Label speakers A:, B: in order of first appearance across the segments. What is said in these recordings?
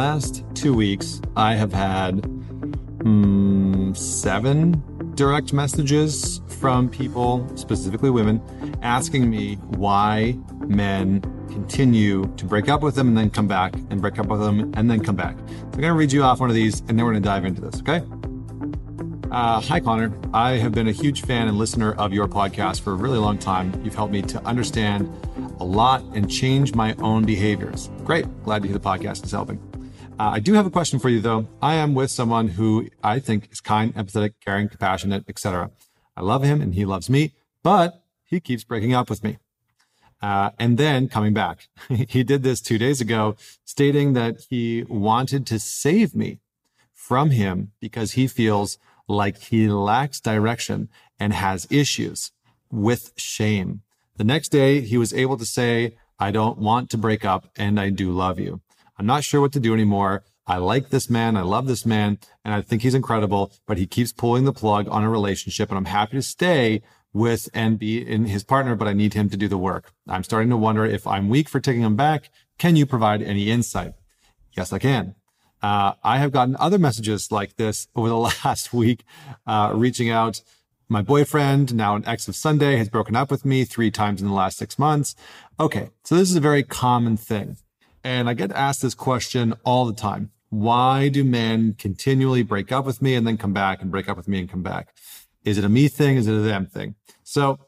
A: last two weeks, I have had mm, seven direct messages from people, specifically women, asking me why men continue to break up with them and then come back and break up with them and then come back. So I'm going to read you off one of these and then we're going to dive into this, okay? Uh, hi, Connor. I have been a huge fan and listener of your podcast for a really long time. You've helped me to understand a lot and change my own behaviors. Great. Glad to hear the podcast is helping. Uh, I do have a question for you, though. I am with someone who I think is kind, empathetic, caring, compassionate, etc. I love him and he loves me, but he keeps breaking up with me. Uh, and then coming back. he did this two days ago, stating that he wanted to save me from him because he feels like he lacks direction and has issues with shame. The next day, he was able to say, I don't want to break up and I do love you. I'm not sure what to do anymore. I like this man. I love this man and I think he's incredible, but he keeps pulling the plug on a relationship and I'm happy to stay with and be in his partner, but I need him to do the work. I'm starting to wonder if I'm weak for taking him back. Can you provide any insight? Yes, I can. Uh, I have gotten other messages like this over the last week, uh, reaching out. My boyfriend, now an ex of Sunday, has broken up with me three times in the last six months. Okay, so this is a very common thing. And I get asked this question all the time. Why do men continually break up with me and then come back and break up with me and come back? Is it a me thing? Is it a them thing? So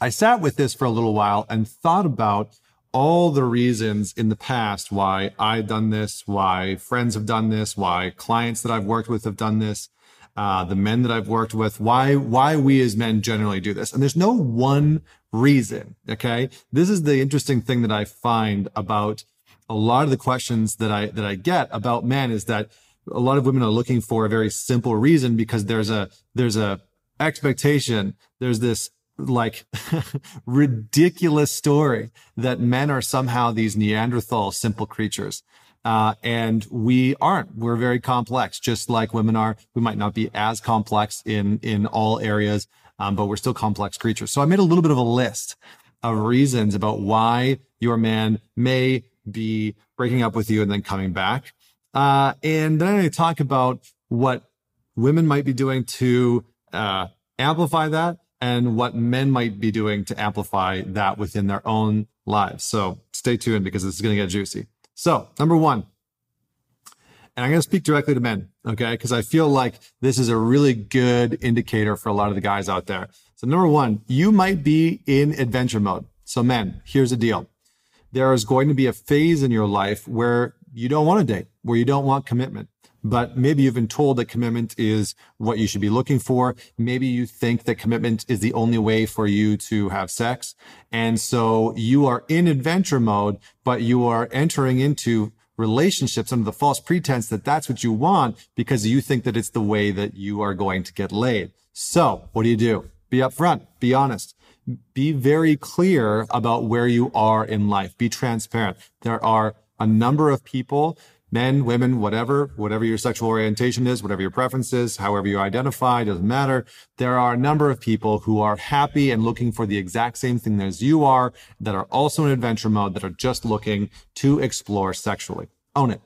A: I sat with this for a little while and thought about all the reasons in the past why I've done this, why friends have done this, why clients that I've worked with have done this, uh, the men that I've worked with, why why we as men generally do this. And there's no one reason. Okay, this is the interesting thing that I find about a lot of the questions that I that I get about men is that a lot of women are looking for a very simple reason because there's a there's a expectation there's this like ridiculous story that men are somehow these Neanderthal simple creatures. Uh, and we aren't. We're very complex, just like women are. We might not be as complex in in all areas, um, but we're still complex creatures. So I made a little bit of a list of reasons about why your man may be breaking up with you and then coming back. Uh, and then I talk about what women might be doing to uh, amplify that and what men might be doing to amplify that within their own lives. So stay tuned because this is going to get juicy. So, number one, and I'm going to speak directly to men, okay? Because I feel like this is a really good indicator for a lot of the guys out there. So, number one, you might be in adventure mode. So, men, here's the deal there is going to be a phase in your life where you don't want to date, where you don't want commitment but maybe you've been told that commitment is what you should be looking for. Maybe you think that commitment is the only way for you to have sex. And so you are in adventure mode, but you are entering into relationships under the false pretense that that's what you want because you think that it's the way that you are going to get laid. So what do you do? Be upfront, be honest, be very clear about where you are in life, be transparent. There are a number of people men, women, whatever, whatever your sexual orientation is, whatever your preference is, however you identify, doesn't matter. There are a number of people who are happy and looking for the exact same thing as you are that are also in adventure mode that are just looking to explore sexually. Own it.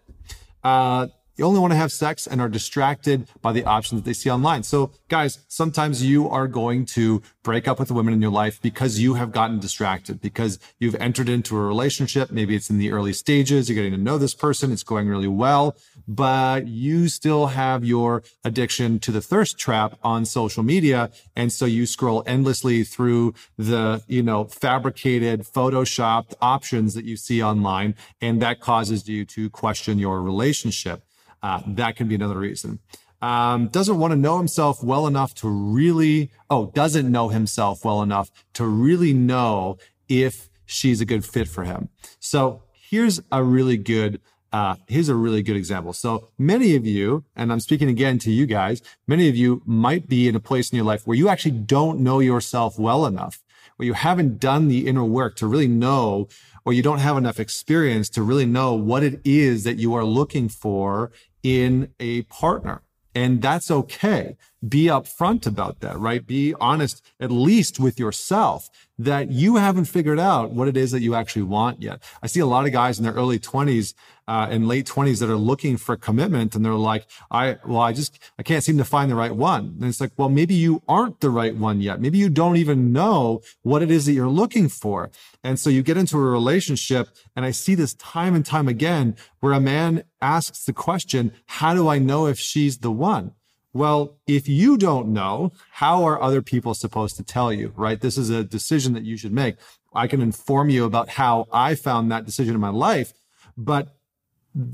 A: Uh, you only want to have sex and are distracted by the options that they see online. So guys, sometimes you are going to break up with the women in your life because you have gotten distracted, because you've entered into a relationship. Maybe it's in the early stages. You're getting to know this person. It's going really well, but you still have your addiction to the thirst trap on social media. And so you scroll endlessly through the, you know, fabricated, photoshopped options that you see online. And that causes you to question your relationship. Uh, that can be another reason. Um, doesn't want to know himself well enough to really, oh, doesn't know himself well enough to really know if she's a good fit for him. So here's a really good, uh, here's a really good example. So many of you, and I'm speaking again to you guys, many of you might be in a place in your life where you actually don't know yourself well enough, where you haven't done the inner work to really know or you don't have enough experience to really know what it is that you are looking for in a partner. And that's okay. Be upfront about that, right? Be honest, at least with yourself, that you haven't figured out what it is that you actually want yet. I see a lot of guys in their early 20s uh, and late 20s that are looking for commitment and they're like, I, well, I just, I can't seem to find the right one. And it's like, well, maybe you aren't the right one yet. Maybe you don't even know what it is that you're looking for. And so you get into a relationship and I see this time and time again where a man asks the question, how do I know if she's the one? Well, if you don't know, how are other people supposed to tell you, right? This is a decision that you should make. I can inform you about how I found that decision in my life, but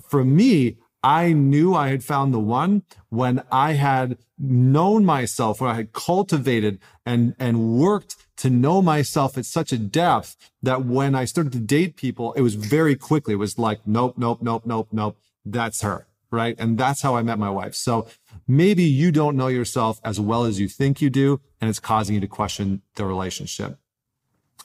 A: for me, I knew I had found the one when I had known myself, when I had cultivated and, and worked to know myself at such a depth that when I started to date people, it was very quickly, it was like, nope, nope, nope, nope, nope. That's her. Right. And that's how I met my wife. So maybe you don't know yourself as well as you think you do, and it's causing you to question the relationship.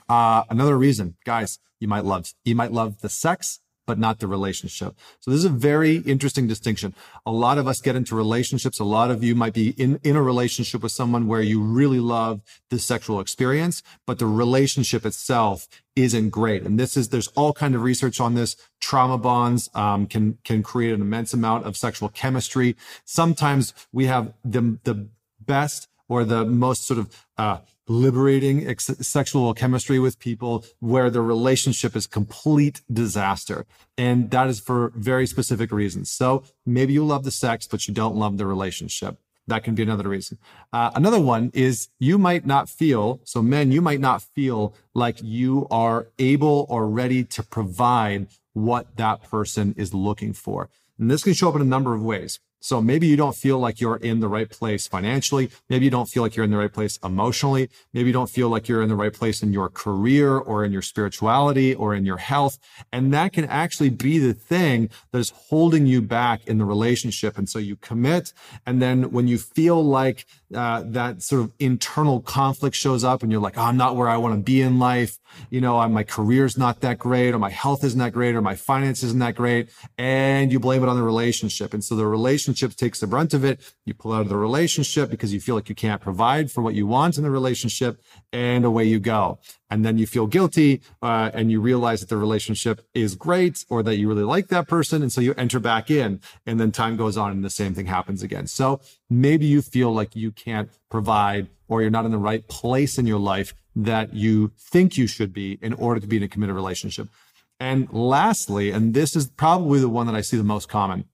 A: Uh, another reason, guys, you might love, you might love the sex but not the relationship. So this is a very interesting distinction. A lot of us get into relationships. A lot of you might be in, in a relationship with someone where you really love the sexual experience, but the relationship itself isn't great. And this is, there's all kind of research on this. Trauma bonds um, can, can create an immense amount of sexual chemistry. Sometimes we have the, the best or the most sort of uh, liberating ex- sexual chemistry with people where the relationship is complete disaster. And that is for very specific reasons. So maybe you love the sex, but you don't love the relationship. That can be another reason. Uh, another one is you might not feel, so men, you might not feel like you are able or ready to provide what that person is looking for. And this can show up in a number of ways. So maybe you don't feel like you're in the right place financially. Maybe you don't feel like you're in the right place emotionally. Maybe you don't feel like you're in the right place in your career or in your spirituality or in your health. And that can actually be the thing that is holding you back in the relationship. And so you commit. And then when you feel like uh, that sort of internal conflict shows up and you're like, oh, I'm not where I want to be in life. You know, my career's not that great or my health isn't that great or my finance isn't that great. And you blame it on the relationship. And so the relationship takes the brunt of it. You pull out of the relationship because you feel like you can't provide for what you want in the relationship and away you go and then you feel guilty uh, and you realize that the relationship is great or that you really like that person and so you enter back in and then time goes on and the same thing happens again. So maybe you feel like you can't provide or you're not in the right place in your life that you think you should be in order to be in a committed relationship. And lastly and this is probably the one that i see the most common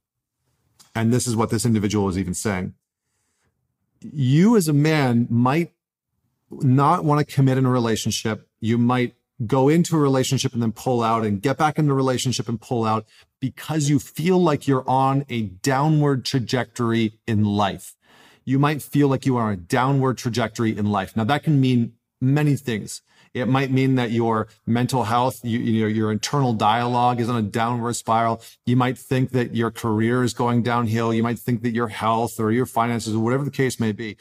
A: and this is what this individual is even saying. You as a man might not want to commit in a relationship. You might go into a relationship and then pull out and get back into a relationship and pull out because you feel like you're on a downward trajectory in life. You might feel like you are on a downward trajectory in life. Now that can mean many things. It might mean that your mental health, you, you know, your internal dialogue is on a downward spiral. You might think that your career is going downhill. You might think that your health or your finances or whatever the case may be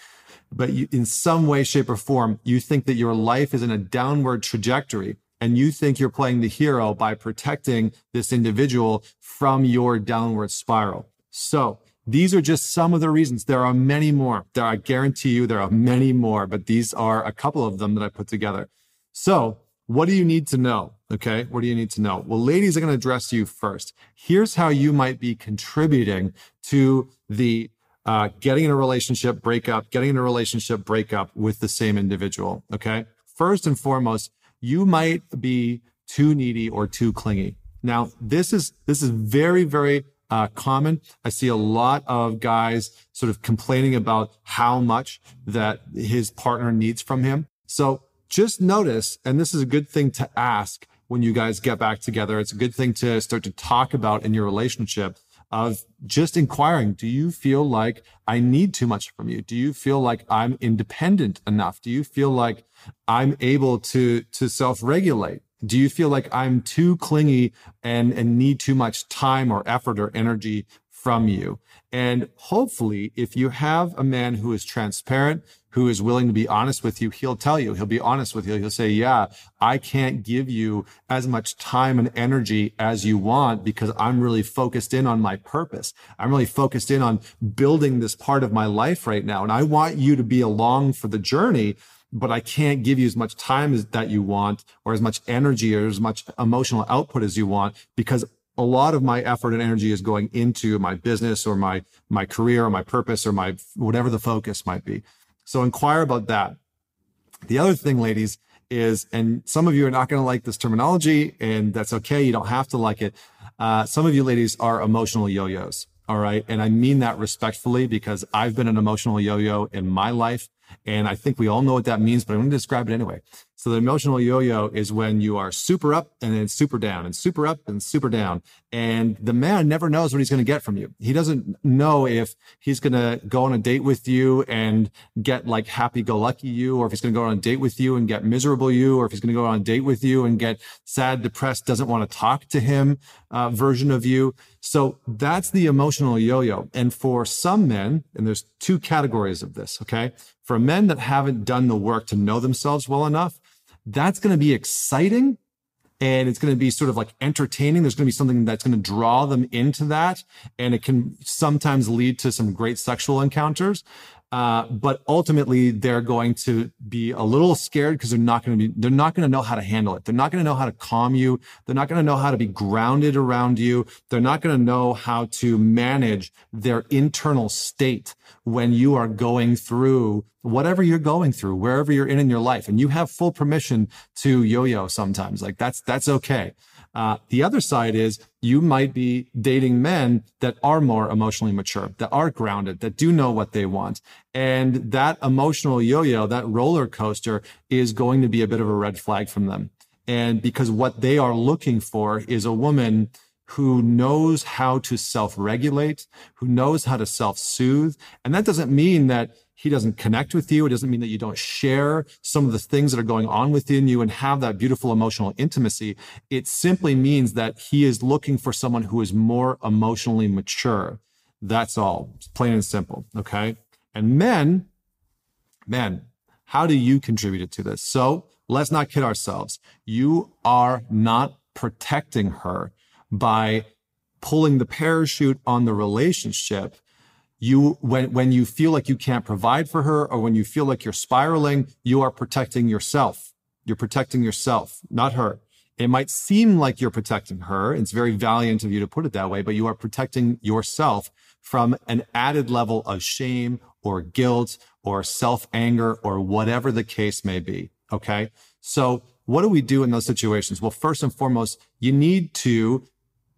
A: but you, in some way, shape, or form, you think that your life is in a downward trajectory and you think you're playing the hero by protecting this individual from your downward spiral. So these are just some of the reasons. There are many more. There, I guarantee you, there are many more, but these are a couple of them that I put together. So what do you need to know? Okay. What do you need to know? Well, ladies are going to address you first. Here's how you might be contributing to the uh, getting in a relationship breakup, getting in a relationship breakup with the same individual. Okay. First and foremost, you might be too needy or too clingy. Now, this is, this is very, very uh, common. I see a lot of guys sort of complaining about how much that his partner needs from him. So just notice, and this is a good thing to ask when you guys get back together. It's a good thing to start to talk about in your relationship of just inquiring, do you feel like I need too much from you? Do you feel like I'm independent enough? Do you feel like I'm able to, to self-regulate? Do you feel like I'm too clingy and, and need too much time or effort or energy from you. And hopefully, if you have a man who is transparent, who is willing to be honest with you, he'll tell you, he'll be honest with you. He'll say, yeah, I can't give you as much time and energy as you want because I'm really focused in on my purpose. I'm really focused in on building this part of my life right now. And I want you to be along for the journey but I can't give you as much time as that you want or as much energy or as much emotional output as you want because a lot of my effort and energy is going into my business or my my career or my purpose or my whatever the focus might be. So inquire about that. The other thing, ladies, is, and some of you are not going to like this terminology, and that's okay. You don't have to like it. Uh, some of you ladies are emotional yo-yos. All right. And I mean that respectfully because I've been an emotional yo-yo in my life. And I think we all know what that means, but I'm going to describe it anyway. So the emotional yo-yo is when you are super up and then super down and super up and super down. And the man never knows what he's going to get from you. He doesn't know if he's going to go on a date with you and get like happy go lucky you, or if he's going to go on a date with you and get miserable you, or if he's going to go on a date with you and get sad, depressed, doesn't want to talk to him uh, version of you. So that's the emotional yo-yo. And for some men, and there's two categories of this, okay? For men that haven't done the work to know themselves well enough, that's going to be exciting and it's going to be sort of like entertaining. There's going to be something that's going to draw them into that. And it can sometimes lead to some great sexual encounters. Uh, but ultimately they're going to be a little scared because they're not going to be, they're not going to know how to handle it. They're not going to know how to calm you. They're not going to know how to be grounded around you. They're not going to know how to manage their internal state when you are going through whatever you're going through, wherever you're in in your life. And you have full permission to yo-yo sometimes. Like that's, that's okay. Uh, the other side is you might be dating men that are more emotionally mature, that are grounded, that do know what they want. And that emotional yo-yo, that roller coaster is going to be a bit of a red flag from them. And because what they are looking for is a woman who knows how to self regulate, who knows how to self soothe. And that doesn't mean that he doesn't connect with you. It doesn't mean that you don't share some of the things that are going on within you and have that beautiful emotional intimacy. It simply means that he is looking for someone who is more emotionally mature. That's all. It's plain and simple. Okay. And men, men, how do you contribute to this? So let's not kid ourselves. You are not protecting her by pulling the parachute on the relationship you when when you feel like you can't provide for her or when you feel like you're spiraling you are protecting yourself. You're protecting yourself not her. It might seem like you're protecting her. It's very valiant of you to put it that way but you are protecting yourself from an added level of shame or guilt or self anger or whatever the case may be okay? So what do we do in those situations? Well first and foremost you need to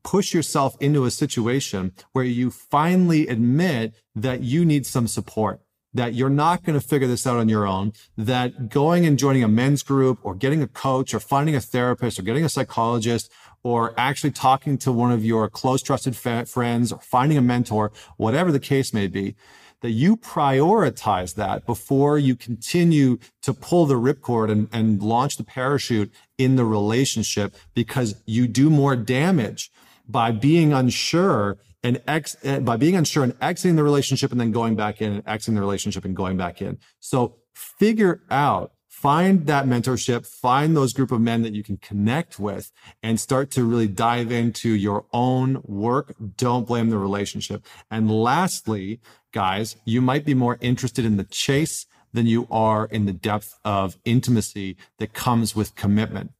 A: push yourself into a situation where you finally admit that you need some support that you're not going to figure this out on your own, that going and joining a men's group or getting a coach or finding a therapist or getting a psychologist or actually talking to one of your close trusted fa- friends or finding a mentor, whatever the case may be, that you prioritize that before you continue to pull the ripcord and, and launch the parachute in the relationship because you do more damage by being unsure and ex eh, by being unsure and exiting the relationship and then going back in and exiting the relationship and going back in. So figure out, find that mentorship, find those group of men that you can connect with and start to really dive into your own work. Don't blame the relationship. And lastly, guys, you might be more interested in the chase than you are in the depth of intimacy that comes with commitment.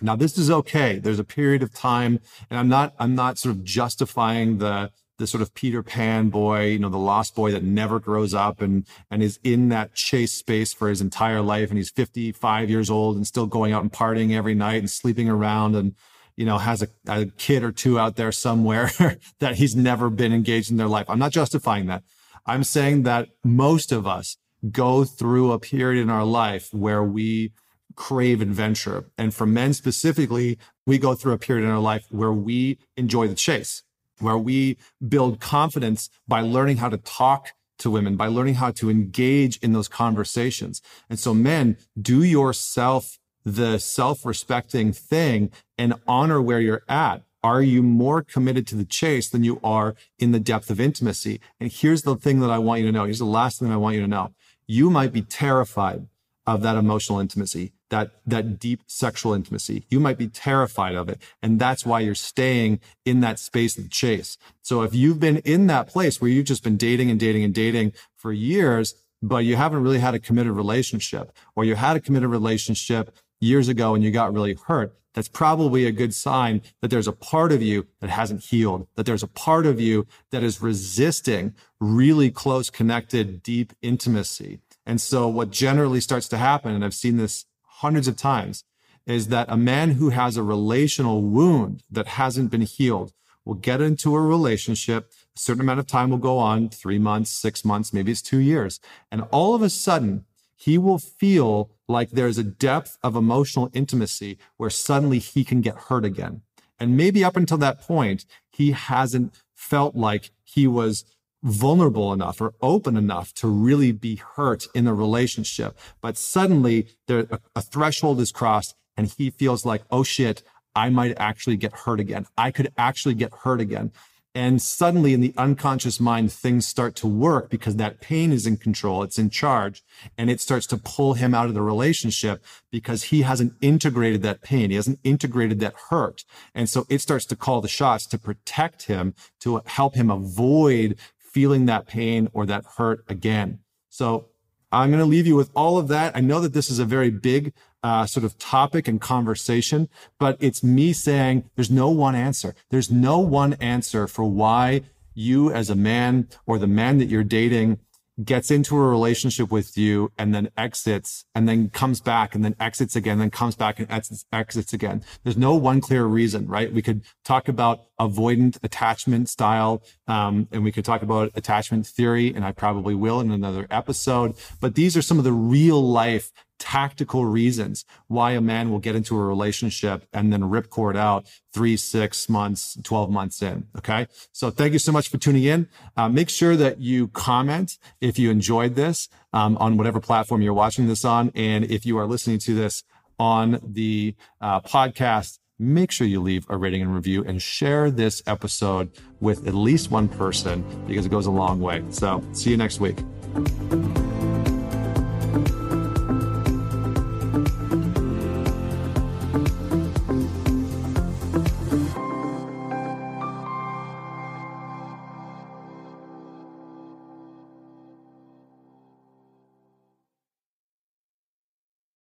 A: Now this is okay. There's a period of time, and I'm not I'm not sort of justifying the the sort of Peter Pan boy, you know, the lost boy that never grows up and and is in that chase space for his entire life, and he's 55 years old and still going out and partying every night and sleeping around and you know has a, a kid or two out there somewhere that he's never been engaged in their life. I'm not justifying that. I'm saying that most of us go through a period in our life where we crave adventure. And for men specifically, we go through a period in our life where we enjoy the chase, where we build confidence by learning how to talk to women, by learning how to engage in those conversations. And so men, do yourself the self-respecting thing and honor where you're at. are you more committed to the chase than you are in the depth of intimacy? And here's the thing that I want you to know. Here's the last thing I want you to know. You might be terrified of that emotional intimacy, that, that deep sexual intimacy. You might be terrified of it. And that's why you're staying in that space of chase. So if you've been in that place where you've just been dating and dating and dating for years, but you haven't really had a committed relationship, or you had a committed relationship years ago and you got really hurt, that's probably a good sign that there's a part of you that hasn't healed, that there's a part of you that is resisting really close, connected, deep intimacy. And so what generally starts to happen, and I've seen this hundreds of times, is that a man who has a relational wound that hasn't been healed will get into a relationship. A certain amount of time will go on, three months, six months, maybe it's two years. And all of a sudden, he will feel like there's a depth of emotional intimacy where suddenly he can get hurt again. And maybe up until that point, he hasn't felt like he was vulnerable enough or open enough to really be hurt in a relationship. But suddenly there, a, a threshold is crossed and he feels like, oh shit, I might actually get hurt again. I could actually get hurt again. And suddenly in the unconscious mind, things start to work because that pain is in control. It's in charge and it starts to pull him out of the relationship because he hasn't integrated that pain. He hasn't integrated that hurt. And so it starts to call the shots to protect him, to help him avoid feeling that pain or that hurt again. So I'm going to leave you with all of that. I know that this is a very big uh, sort of topic and conversation, but it's me saying there's no one answer. There's no one answer for why you as a man or the man that you're dating gets into a relationship with you and then exits and then comes back and then exits again, then comes back and exits, exits again. There's no one clear reason, right? We could talk about avoidant attachment style, um, and we could talk about attachment theory, and I probably will in another episode. But these are some of the real life tactical reasons why a man will get into a relationship and then ripcord out three, six months, 12 months in. Okay. So thank you so much for tuning in. Uh, make sure that you comment if you enjoyed this um, on whatever platform you're watching this on. And if you are listening to this on the uh, podcast, make sure you leave a rating and review and share this episode with at least one person because it goes a long way. So see you next week.